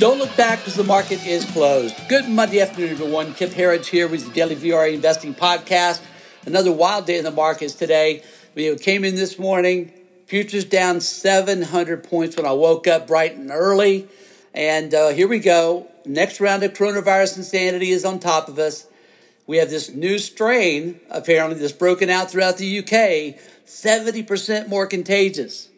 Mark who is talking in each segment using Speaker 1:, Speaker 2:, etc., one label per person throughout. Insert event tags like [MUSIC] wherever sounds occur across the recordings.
Speaker 1: Don't look back because the market is closed. Good Monday afternoon, everyone. Kip Herriage here with the Daily VRA Investing Podcast. Another wild day in the markets today. We came in this morning, futures down 700 points when I woke up bright and early. And uh, here we go. Next round of coronavirus insanity is on top of us. We have this new strain, apparently, that's broken out throughout the UK, 70% more contagious.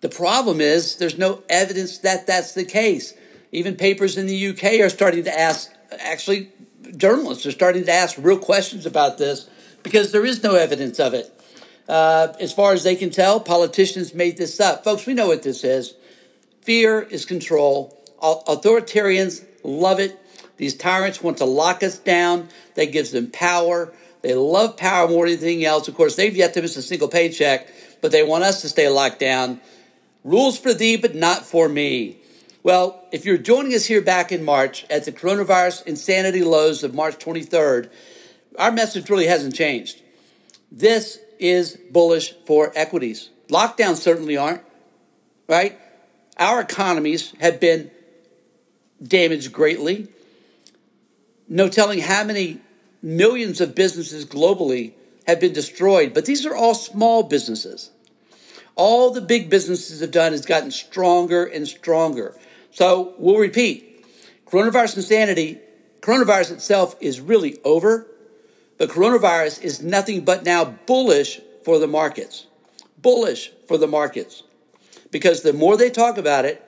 Speaker 1: The problem is there's no evidence that that's the case. Even papers in the UK are starting to ask, actually, journalists are starting to ask real questions about this because there is no evidence of it. Uh, as far as they can tell, politicians made this up. Folks, we know what this is. Fear is control. Authoritarians love it. These tyrants want to lock us down. That gives them power. They love power more than anything else. Of course, they've yet to miss a single paycheck, but they want us to stay locked down. Rules for thee, but not for me. Well, if you're joining us here back in March at the coronavirus insanity lows of March 23rd, our message really hasn't changed. This is bullish for equities. Lockdowns certainly aren't, right? Our economies have been damaged greatly. No telling how many millions of businesses globally have been destroyed, but these are all small businesses all the big businesses have done is gotten stronger and stronger. So we'll repeat coronavirus insanity, coronavirus itself is really over, but coronavirus is nothing but now bullish for the markets. Bullish for the markets. Because the more they talk about it,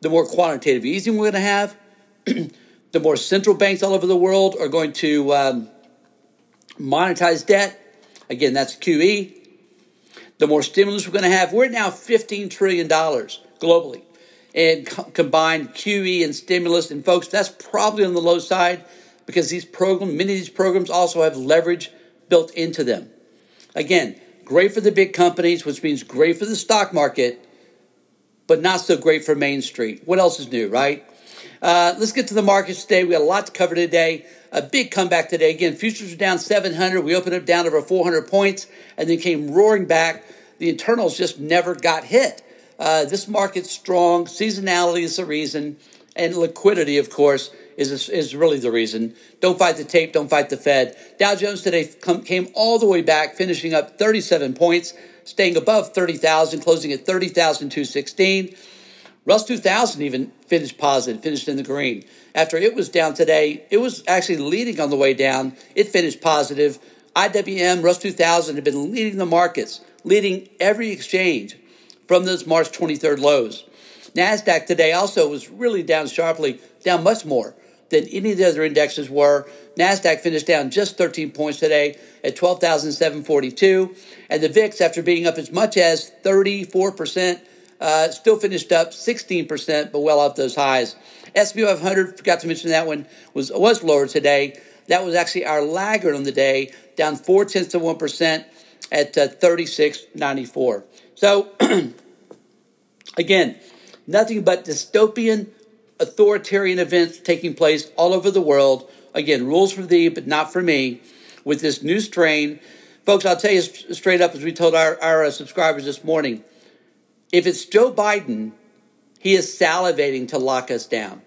Speaker 1: the more quantitative easing we're going to have, [CLEARS THROAT] the more central banks all over the world are going to um, monetize debt. Again, that's QE the more stimulus we're going to have. We're now $15 trillion globally. And co- combined QE and stimulus, and folks, that's probably on the low side because these programs, many of these programs also have leverage built into them. Again, great for the big companies, which means great for the stock market, but not so great for Main Street. What else is new, right? Uh, let's get to the markets today. We got a lot to cover today. A big comeback today. Again, futures are down 700. We opened up down over 400 points and then came roaring back. The internals just never got hit. Uh, this market's strong. Seasonality is the reason, and liquidity, of course, is is really the reason. Don't fight the tape. Don't fight the Fed. Dow Jones today come, came all the way back, finishing up 37 points, staying above 30,000, closing at 30,216. Russ 2000 even finished positive, finished in the green. After it was down today, it was actually leading on the way down. It finished positive. IWM, Russ 2000 had been leading the markets, leading every exchange from those March 23rd lows. NASDAQ today also was really down sharply, down much more than any of the other indexes were. NASDAQ finished down just 13 points today at 12,742. And the VIX, after being up as much as 34%, uh, still finished up 16%, but well off those highs. SP 500, forgot to mention that one, was, was lower today. That was actually our laggard on the day, down four tenths of 1% at uh, 36.94. So, [CLEARS THROAT] again, nothing but dystopian authoritarian events taking place all over the world. Again, rules for thee, but not for me, with this new strain. Folks, I'll tell you straight up, as we told our, our uh, subscribers this morning, if it's Joe Biden, he is salivating to lock us down.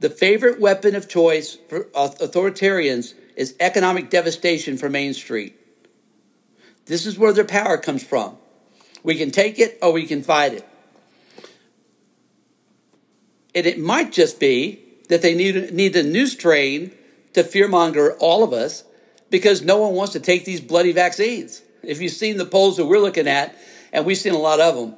Speaker 1: The favorite weapon of choice for authoritarians is economic devastation for Main Street. This is where their power comes from. We can take it or we can fight it. And it might just be that they need, need a new strain to fearmonger all of us because no one wants to take these bloody vaccines. If you've seen the polls that we're looking at, and we've seen a lot of them,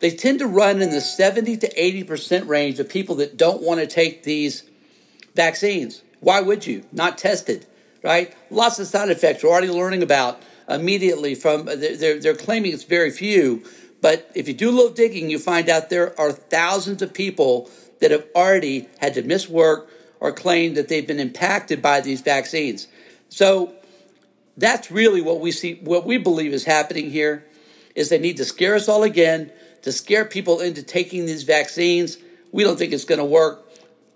Speaker 1: they tend to run in the 70 to 80% range of people that don't want to take these vaccines. Why would you? Not tested, right? Lots of side effects we're already learning about immediately from, uh, they're, they're claiming it's very few, but if you do a little digging, you find out there are thousands of people that have already had to miss work or claim that they've been impacted by these vaccines. So that's really what we see, what we believe is happening here is they need to scare us all again, to scare people into taking these vaccines. We don't think it's going to work.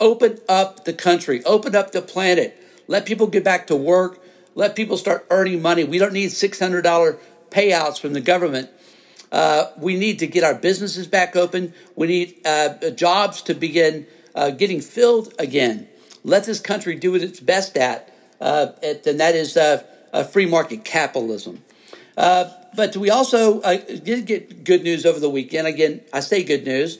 Speaker 1: Open up the country, open up the planet, let people get back to work, let people start earning money. We don't need $600 payouts from the government. Uh, we need to get our businesses back open. We need uh, jobs to begin uh, getting filled again. Let this country do what it's best at, uh, and that is uh, free market capitalism. Uh, but we also did get good news over the weekend. Again, I say good news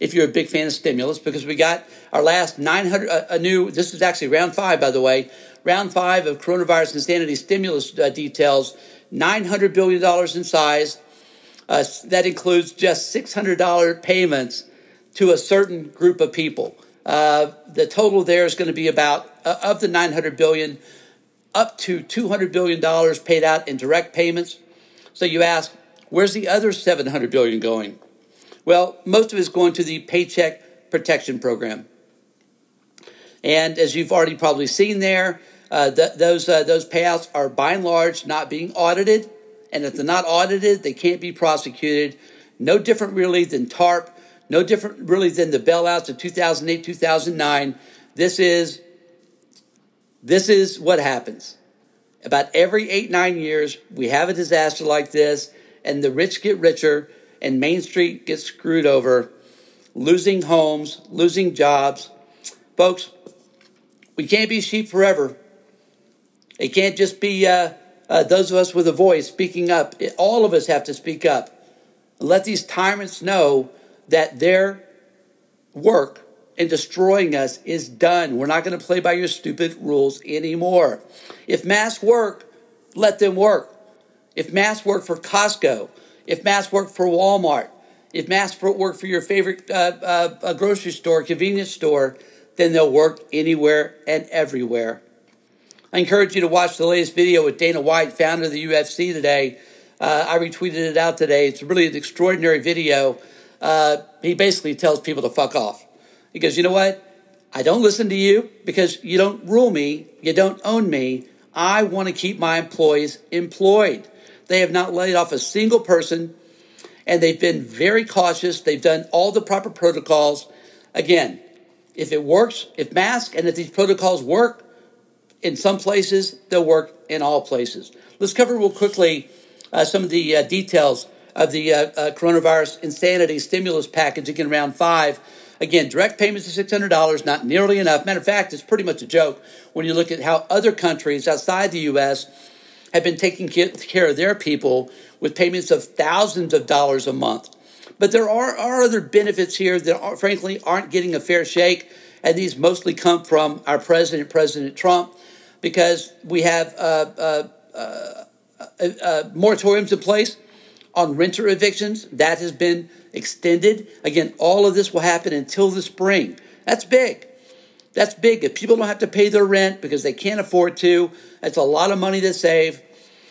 Speaker 1: if you're a big fan of stimulus because we got our last 900 a new this is actually round five by the way round five of coronavirus insanity stimulus uh, details $900 billion in size uh, that includes just $600 payments to a certain group of people uh, the total there is going to be about uh, of the 900 billion up to 200 billion dollars paid out in direct payments. So you ask where's the other 700 billion going? Well most of it is going to the paycheck protection program. And as you've already probably seen there uh, th- those uh, those payouts are by and large not being audited. And if they're not audited they can't be prosecuted. No different really than tarp. No different really than the bailouts of 2008, 2009. This is this is what happens. About every eight, nine years, we have a disaster like this, and the rich get richer, and Main Street gets screwed over, losing homes, losing jobs. Folks, we can't be sheep forever. It can't just be uh, uh, those of us with a voice speaking up. It, all of us have to speak up. Let these tyrants know that their work in destroying us is done. We're not going to play by your stupid rules anymore. If masks work, let them work. If masks work for Costco, if masks work for Walmart, if masks work for your favorite uh, uh, grocery store, convenience store, then they'll work anywhere and everywhere. I encourage you to watch the latest video with Dana White, founder of the UFC, today. Uh, I retweeted it out today. It's really an extraordinary video uh, he basically tells people to fuck off. He goes, you know what? I don't listen to you because you don't rule me, you don't own me. I want to keep my employees employed. They have not laid off a single person, and they've been very cautious. They've done all the proper protocols. Again, if it works, if masks and if these protocols work in some places, they'll work in all places. Let's cover real quickly uh, some of the uh, details of the uh, uh, coronavirus insanity stimulus package again round five again direct payments of $600 not nearly enough matter of fact it's pretty much a joke when you look at how other countries outside the us have been taking care of their people with payments of thousands of dollars a month but there are, are other benefits here that are, frankly aren't getting a fair shake and these mostly come from our president president trump because we have uh, uh, uh, uh moratoriums in place on renter evictions. That has been extended. Again, all of this will happen until the spring. That's big. That's big. If people don't have to pay their rent because they can't afford to, that's a lot of money to save.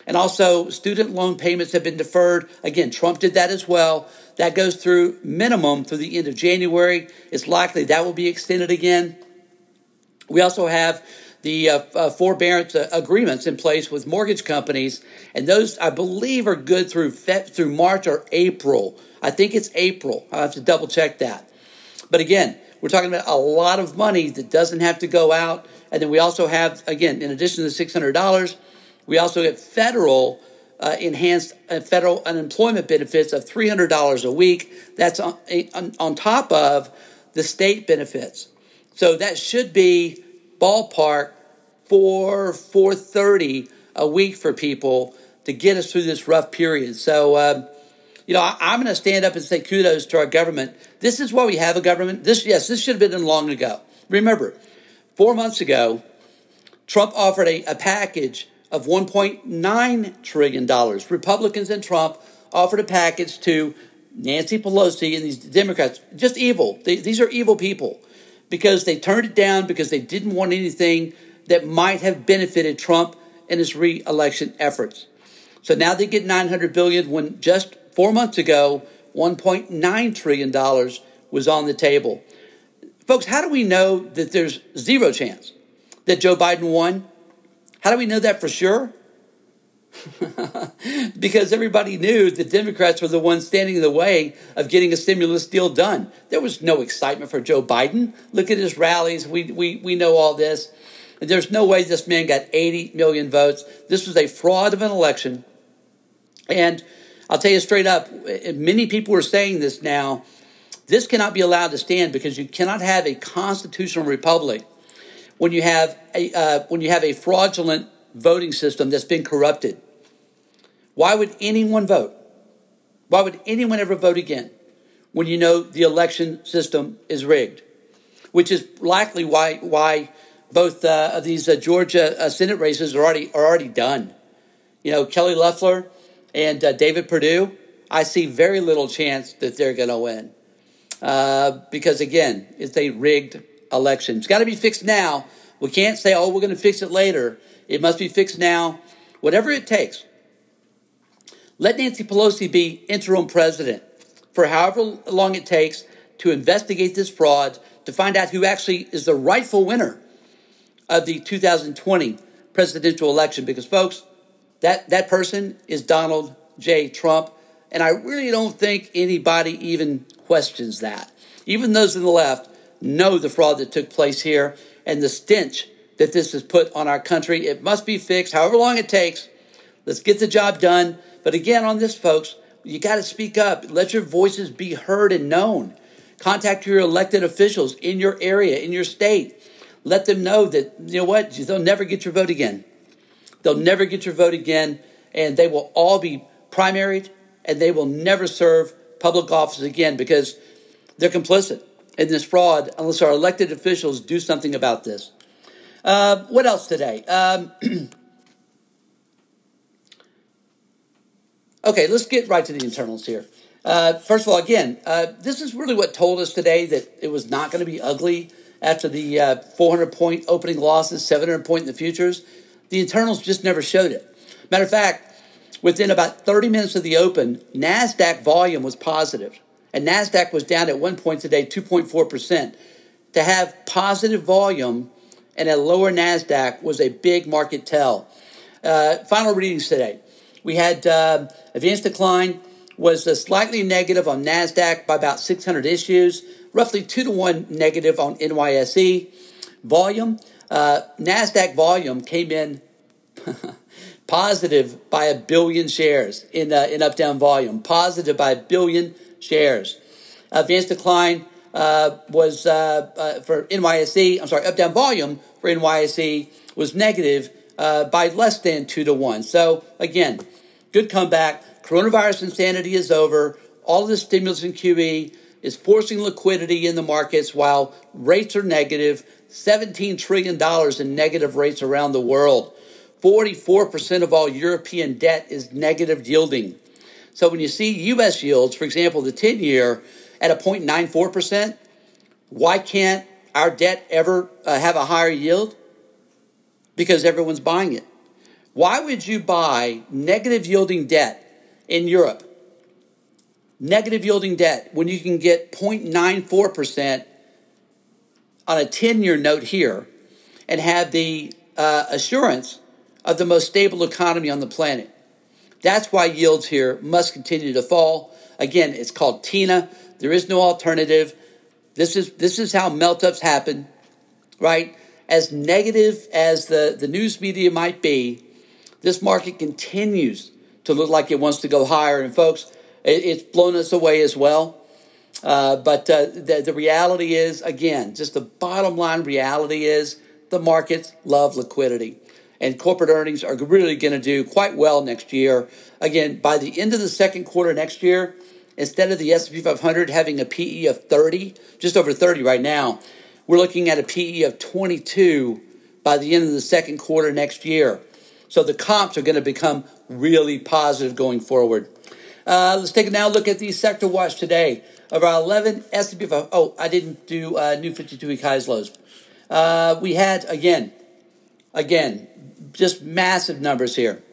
Speaker 1: And also, student loan payments have been deferred. Again, Trump did that as well. That goes through minimum through the end of January. It's likely that will be extended again. We also have the uh, uh, forbearance uh, agreements in place with mortgage companies, and those I believe are good through fe- through March or April. I think it's April. I have to double check that. But again, we're talking about a lot of money that doesn't have to go out, and then we also have again, in addition to the six hundred dollars, we also get federal. Uh, enhanced uh, federal unemployment benefits of $300 a week. That's on, on, on top of the state benefits. So that should be ballpark four four thirty a week for people to get us through this rough period. So, um, you know, I, am going to stand up and say kudos to our government. This is why we have a government. This, yes, this should have been done long ago. Remember, four months ago, Trump offered a, a package of 1.9 trillion dollars. Republicans and Trump offered a package to Nancy Pelosi and these Democrats. Just evil. They, these are evil people because they turned it down because they didn't want anything that might have benefited Trump and his re-election efforts. So now they get 900 billion when just 4 months ago 1.9 trillion dollars was on the table. Folks, how do we know that there's zero chance that Joe Biden won? How do we know that for sure? [LAUGHS] because everybody knew the Democrats were the ones standing in the way of getting a stimulus deal done. There was no excitement for Joe Biden. Look at his rallies. We, we, we know all this. There's no way this man got 80 million votes. This was a fraud of an election. And I'll tell you straight up, many people are saying this now. This cannot be allowed to stand because you cannot have a constitutional republic when you have a uh, when you have a fraudulent voting system that's been corrupted. Why would anyone vote? Why would anyone ever vote again when you know the election system is rigged? Which is likely why why both uh, of these uh, Georgia uh, Senate races are already are already done. You know, Kelly Loeffler and uh, David Perdue. I see very little chance that they're going to win uh, because again, it's a rigged election. It's got to be fixed now. We can't say, "Oh, we're going to fix it later." It must be fixed now, whatever it takes. Let Nancy Pelosi be interim president for however long it takes to investigate this fraud to find out who actually is the rightful winner of the 2020 presidential election. Because, folks, that, that person is Donald J. Trump. And I really don't think anybody even questions that. Even those in the left know the fraud that took place here and the stench that this has put on our country. It must be fixed, however long it takes. Let's get the job done. But again, on this, folks, you got to speak up. Let your voices be heard and known. Contact your elected officials in your area, in your state. Let them know that, you know what, they'll never get your vote again. They'll never get your vote again, and they will all be primaried, and they will never serve public office again because they're complicit in this fraud unless our elected officials do something about this. Uh, what else today? Um, [CLEARS THROAT] okay, let's get right to the internals here. Uh, first of all, again, uh, this is really what told us today that it was not going to be ugly after the uh, 400 point opening losses, 700 point in the futures. The internals just never showed it. Matter of fact, within about 30 minutes of the open, NASDAQ volume was positive, and NASDAQ was down at one point today, 2.4%. To have positive volume and a lower NASDAQ was a big market tell. Uh, final readings today. We had uh, advanced decline was uh, slightly negative on NASDAQ by about 600 issues, roughly 2 to 1 negative on NYSE. Volume, uh, NASDAQ volume came in [LAUGHS] positive by a billion shares in, uh, in up down volume, positive by a billion shares. Advanced decline uh, was uh, uh, for NYSE, I'm sorry, up down volume for NYSE was negative uh, by less than two to one. So again, good comeback. Coronavirus insanity is over. All the stimulus in QE is forcing liquidity in the markets while rates are negative. $17 trillion in negative rates around the world. 44% of all European debt is negative yielding. So when you see US yields, for example, the 10 year at a 0.94%, why can't our debt ever uh, have a higher yield? Because everyone's buying it. Why would you buy negative yielding debt in Europe? Negative yielding debt when you can get 0.94% on a 10 year note here and have the uh, assurance of the most stable economy on the planet. That's why yields here must continue to fall. Again, it's called TINA. There is no alternative. This is this is how melt-ups happen, right? As negative as the, the news media might be, this market continues to look like it wants to go higher. And folks, it, it's blown us away as well. Uh, but uh, the, the reality is, again, just the bottom line reality is the markets love liquidity and corporate earnings are really going to do quite well next year. Again, by the end of the second quarter next year, instead of the S&P 500 having a PE of 30, just over 30 right now, we're looking at a PE of 22 by the end of the second quarter next year. So the comps are going to become really positive going forward. Uh, let's take a now look at the sector watch today. Of our 11 S&P 500, oh, I didn't do uh, new 52-week highs lows. Uh, we had, again, again, just massive numbers here.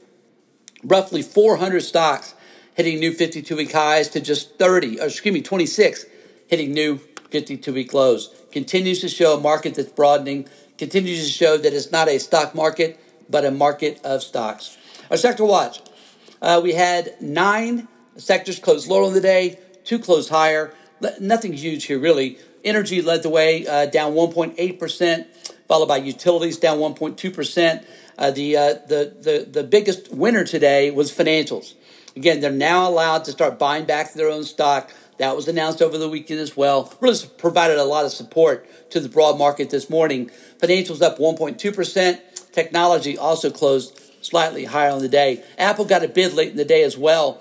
Speaker 1: Roughly 400 stocks hitting new 52 week highs to just 30, or excuse me, 26 hitting new 52 week lows. Continues to show a market that's broadening, continues to show that it's not a stock market, but a market of stocks. Our sector watch. Uh, we had nine sectors close lower on the day, two closed higher. Nothing huge here, really. Energy led the way, uh, down 1.8%. followed by utilities down 1.2%. Uh, the, uh, the, the, the biggest winner today was financials. Again, they're now allowed to start buying back their own stock. That was announced over the weekend as well. Really provided a lot of support to the broad market this morning. Financials up 1.2%. Technology also closed slightly higher on the day. Apple got a bid late in the day as well.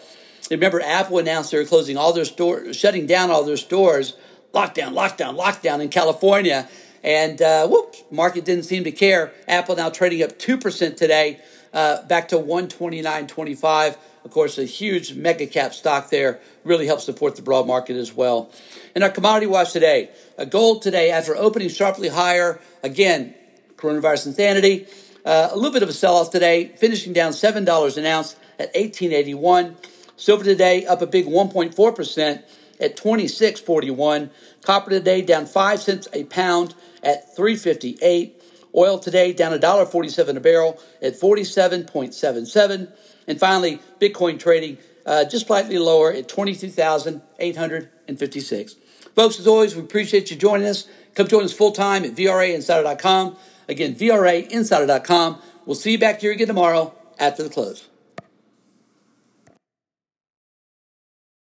Speaker 1: Remember, Apple announced they were closing all their stores, shutting down all their stores. Lockdown, lockdown, lockdown in California. And uh, market didn't seem to care. Apple now trading up 2% today, uh, back to 129.25. Of course, a huge mega cap stock there really helps support the broad market as well. And our commodity watch today, a gold today after opening sharply higher. Again, coronavirus insanity. Uh, a little bit of a sell-off today, finishing down seven dollars an ounce at 1881. Silver today up a big 1.4 percent at 26.41. Copper today down five cents a pound at 358. Oil today down $1.47 a barrel at 47.77. And finally, Bitcoin trading uh, just slightly lower at 22,856. Folks, as always, we appreciate you joining us. Come join us full time at VRAinsider.com. Again, VRAinsider.com. We'll see you back here again tomorrow after the close.